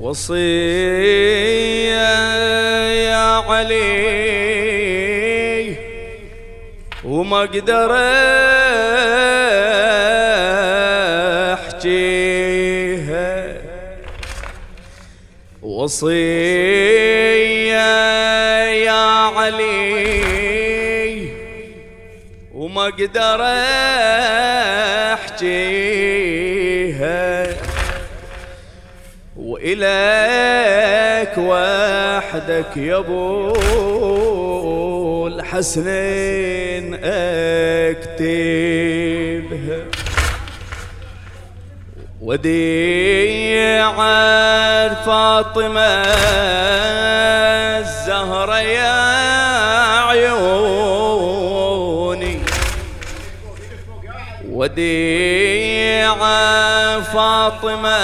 وصية يا علي. وما أقدر أحكيها. وصية يا علي. وما أقدر أحكيها. وإلك وحدك يا أبو الحسنين اكتبها وديع فاطمة الزهرة يا عيوني. وديع فاطمة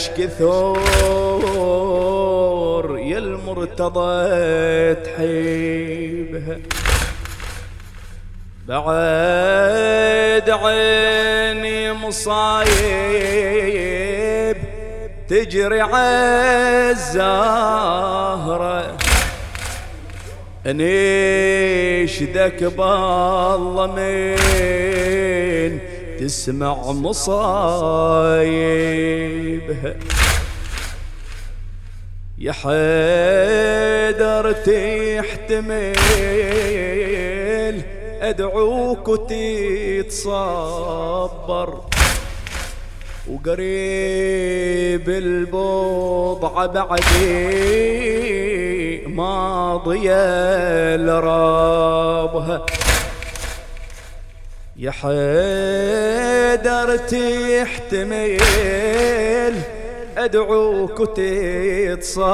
إيش كثر يا المرتضى تحيبها. بعد عيني مصايب تجري عالزهرة. انيشدك بالله من تسمع مصايبها يا حيدر تحتمل أدعوك وتتصبر وقريب البضعة بعدي ماضية لرابها يا حيدر تحتمل أدعوك وتتصبر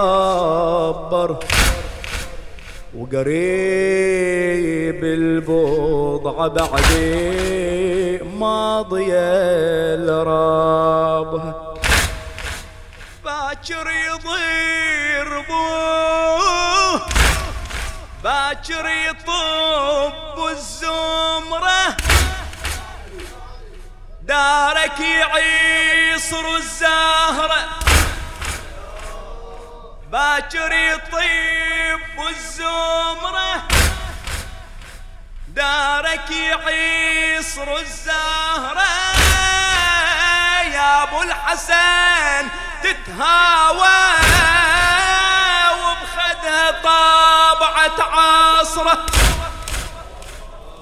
وقريب البضعة بعدي ماضية لرابها باكر يضير بوه باكر يطب الزمرة. دارك يعيصر الزهرة باكر يطيب الزمرة دارك يعيصر الزهرة يا أبو الحسن تتهاوى وبخدها طابعة عاصرة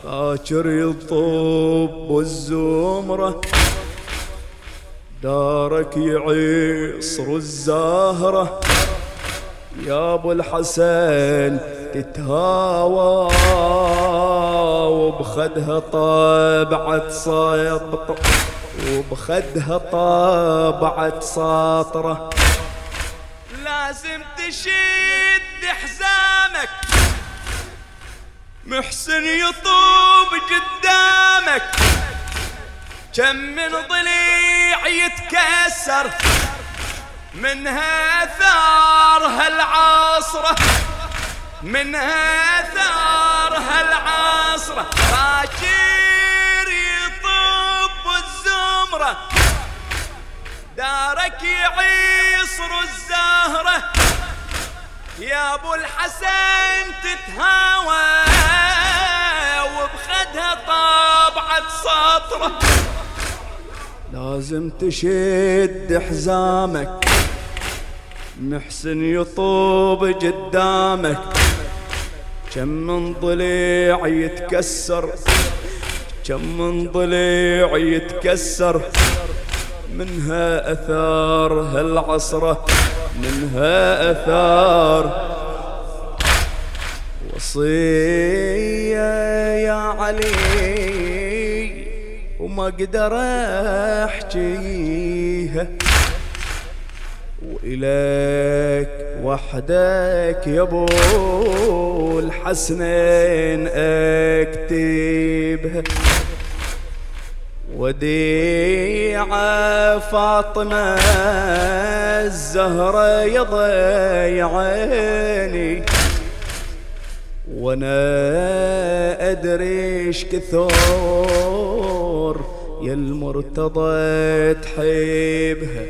باكر يطب الزمرة دارك يعيصر الزهرة. يا أبو الحسن تتهاوى وبخدها طابعة صيط وبخدها طابعة ساطرة. لازم تشد حزامك محسن يطوب قدامك. كم من ضليع يتكسر. منها ثار هالعاصرة. منها ثار هالعاصرة. باكر يطب الزمرة. دارك يعيصر الزهرة. يا أبو الحسن تتهاوى وبخدها طابعة سطرة. لازم تشد حزامك محسن يطوب قدامك. كم من ضليع يتكسر كم من ضليع يتكسر منها أثار هالعصرة. منها آثار. وصيه يا علي وما أقدر احكيها وإليك وحدك يا أبو الحسنين أكتبها. وديعة فاطمة الزهرة يا ضيعيني وأنا أدري إيش كثور يا المرتضى تحبها.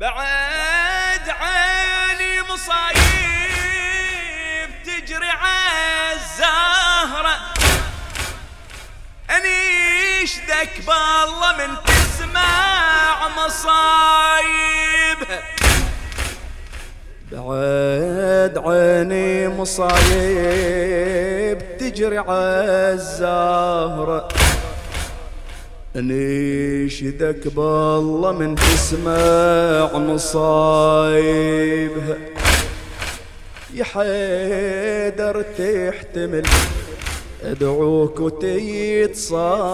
بعد عيني مصايب تجري عالزهرة. انيشدك بالله من تسمع مصايبها بعد عيني مصايب تجري عالزهرة. انيشدك بالله من تسمع مصايبها. يا حيدر تحتمل أدعوك وتتصبر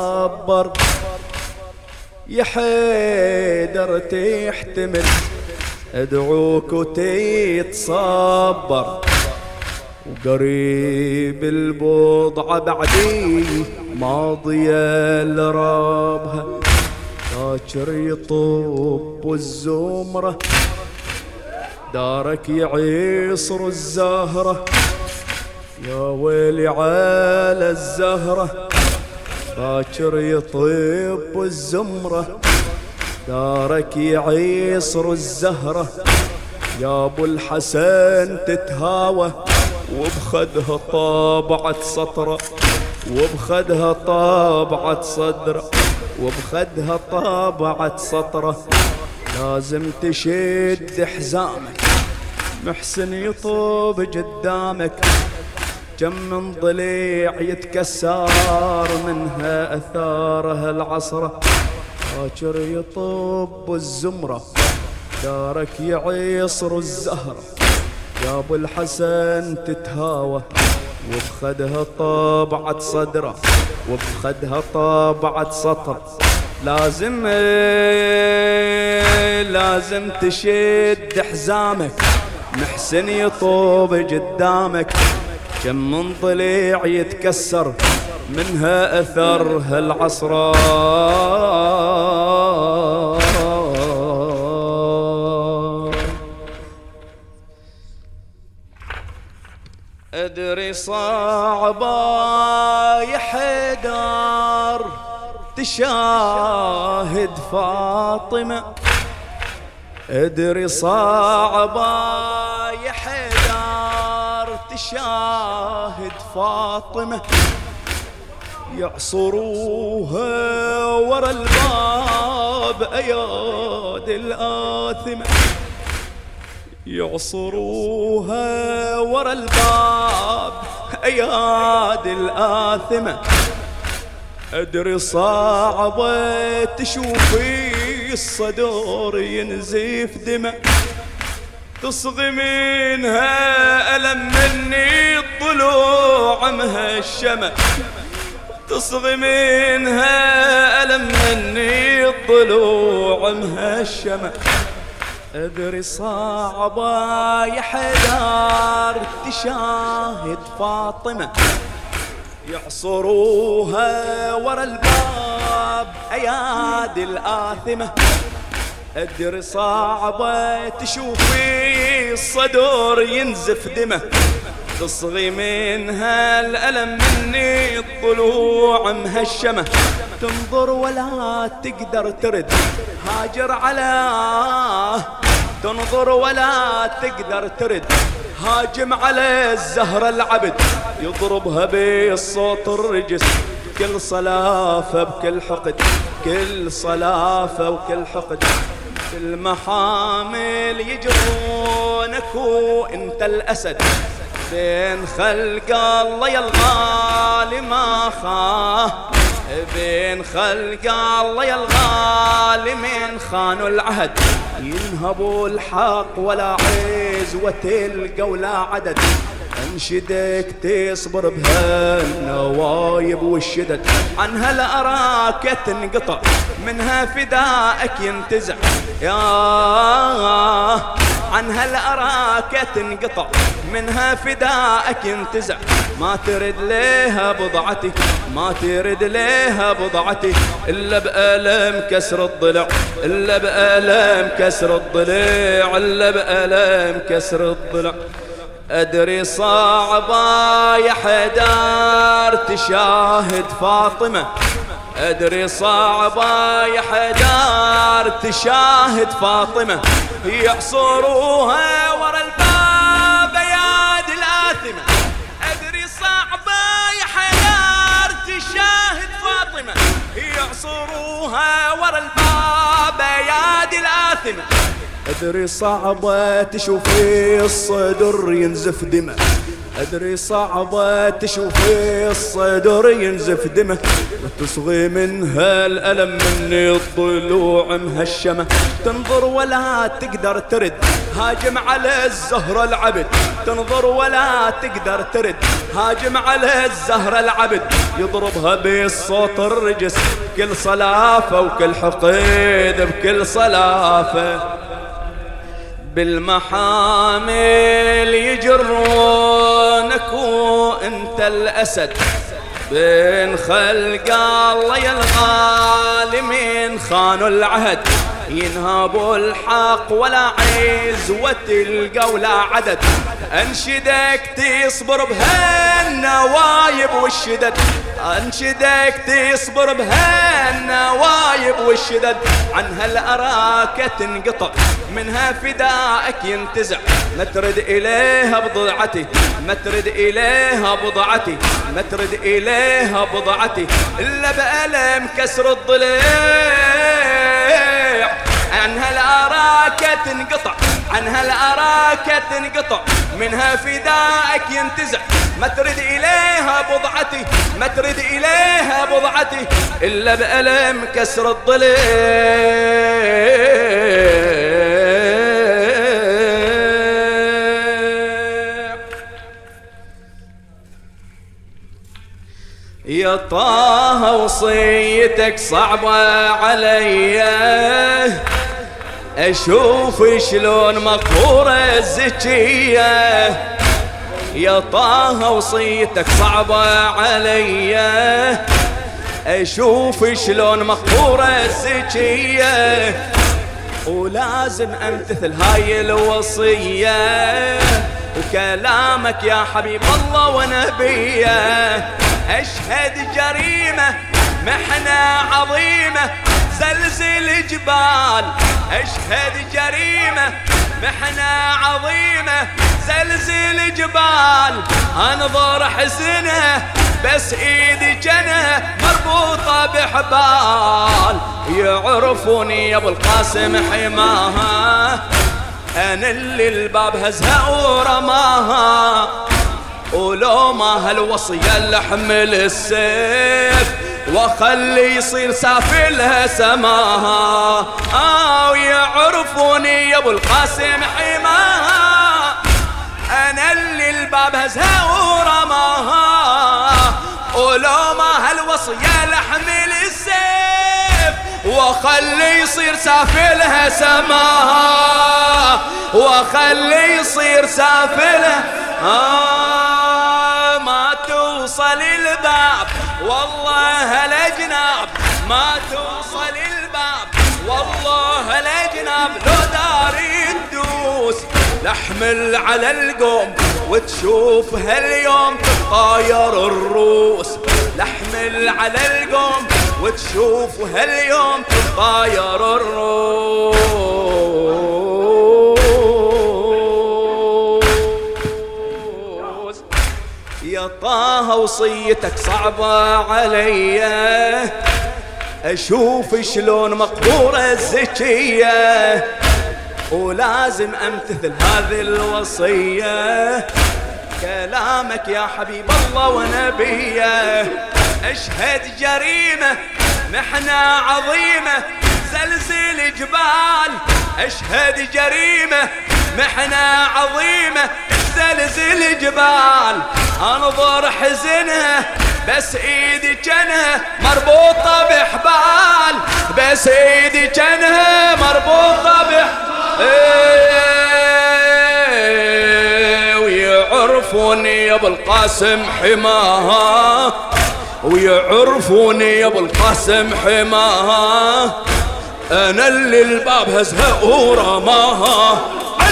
يا حيدر تحتمل أدعوك وتتصبر وقريب البضعة بعدي ماضية لرابها باكر يطب والزمرة دارك يعيصر الزهرة. يا ويلي على الزهرة باكر يطب الزمرة. دارك يعيصر الزهرة يا أبو الحسن تتهاوى. وبخدها طابعة سطرة. وبخدها طابعة صدرة. وبخدها طابعة سطرة. لازم تشد حزامك. محسن يطوب قدامك. كم من ضليع يتكسر منها اثارها العصرة. باكر يطب الزمرة. دارك يعيصر الزهرة. يا أبو الحسن تتهاوى وبخدها طابعة صدرة وبخدها طابعة سطر. لازم لازم تشد حزامك محسن يطوب قدامك. كم من ضليع يتكسر منها أثر هالعصرة. صعبة يا حيدر تشاهد فاطمة أدري صعبة يا حيدر تشاهد فاطمة يعصروها ورا الباب أياد الآثمة يعصروها ورا الباب أياد الآثمة. أدري صعبة تشوفي الصدور ينزف دمة. تصغي منها ألم مني الضلوع مهشمة. تصغي منها ألم مني الضلوع مهشمة. أدري صعبة يا حدار تشاهد فاطمة يعصروها ورا الباب أيادي الآثمة. أدري صعبة تشوفي الصدور ينزف دمه. تصغي منها الألم مني الضلوع مهشمة. تنظر ولا تقدر ترد هاجر على تنظر ولا تقدر ترد. هاجم على الزهرة العبد يضربها بالصوت الرجس. كل صلافة بكل حقد كل صلافة وكل حقد. المحامل يجرونك وانت الأسد. بين خلق الله يا الغالي ما خاه. بين خلق الله يا الغالي من خانوا العهد. ينهبوا الحق ولا عز وتلقى ولا عدد. انشدك تصبر بهالنوايب والشدد عنها الاراك تنقطع منها فدائك ينتزع. يا عن هالأراكة تنقطع؟ منها فداءك ينتزع ما ترد ليها بضعتي ما ترد ليها بضعتي. إلا بألم كسر الضلع إلا بألم كسر الضلع إلا بألم كسر الضلع. أدري صعبة يا حدار تشاهد فاطمة. أدري صعبة يا حدار تشاهد فاطمة يعصروها ورا الباب ياد الآثمة أدري صعبة يا حدار تشاهد فاطمة يعصروها ورا الباب ياد الآثمة أدري صعبة تشوفي الصدر ينزف دمه. أدري صعبة تشوفي الصدر ينزف دمه. وتصغي منها الألم مني الضلوع مهشمة. تنظر ولا تقدر ترد هاجم على الزهرة العبد. تنظر ولا تقدر ترد هاجم على الزهرة العبد. يضربها بالصوت الرجس كل صلافة وكل حقيد بكل صلافة بالمحامل يجرونك وانت الأسد. بين خلق الله يا الغالمين خانوا العهد. ينهبوا الحق ولا عزوة تلقى ولا عدد. أنشدك تصبر بهالنوايب والشدد انشدك تصبر بهالنوايب والشدد عن هالأراك تنقطع منها فدائك ينتزع. ما ترد إليها بضعتي ما ترد إليها بضعتي ما ترد إليها بضعتي. إلا بألم كسر الضليع عنها الأراك تنقطع عنها الأراك تنقطع. منها فدائك ينتزع ما ترد إليها بضعتي ما ترد إليها بضعتي إلا بألم كسر الضليع. يا طه وصيتك صعبة علي. أشوف شلون مقهورة الزكية. يا طه وصيتك صعبة علي. أشوف شلون مقهورة الزكية. ولازم أمتثل هاي الوصية. وكلامك يا حبيب الله ونبية. أشهد جريمة محنة عظيمة. زلزل جبال أشهد جريمة محنة عظيمة. زلزل جبال أنظر حزنه بس ايدي جنة مربوطة بحبال. يعرفوني يا أبو القاسم حماها أنا اللي الباب هزها ورماها. ولو ما هالوصية اللي احمل السيف وخلي يصير سافلها سماها. آه ويعرفوني يا أبو القاسم حماها أنا اللي الباب هزها ورماها. ولو ما هالوصية لحمل السيف. وخلي يصير سافلها سماها. وخلي يصير سافلها آه ما توصل الباب. والله الأجناب ما توصل الباب. والله الأجناب لو داري تدوس لحمل على القوم وتشوف هاليوم تطاير الروس. لحمل على القوم وتشوف هاليوم تطاير الروس. طه وصيتك صعبة علي. أشوف شلون مقهورة الزكية ولازم أمتثل هذه الوصية. كلامك يا حبيب الله ونبية. أشهد جريمة محنة عظيمة زلزل جبال أشهد جريمة محنة عظيمة زلزل جبال انظر حزنها بس ايدي جنها مربوطة بحبال بس ايدي جنها مربوطة بحبال ويعرفوني يا أبو القاسم حماها. ويعرفوني يا أبو القاسم حماها. أنا اللي الباب هزها ورماها.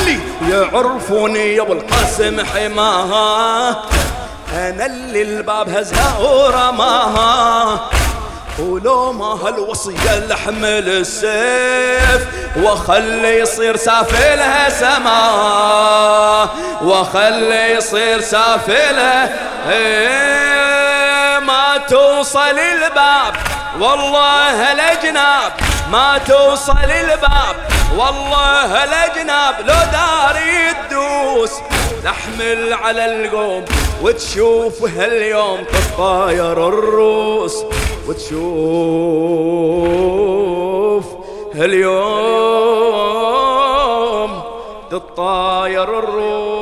علي يعرفوني يا أبو القاسم حماها. أنا اللي الباب هزها ورماها. ولو ما هالوصية لحمل السيف وخلي يصير سافلها سما. وخلي يصير سافلها إيه، ما توصل الباب. والله الاجناب ما توصل الباب. والله الأجناب لو داري تدوس تحمل على القوم وتشوف هاليوم تطاير الروس. وتشوف هاليوم تطاير الروس.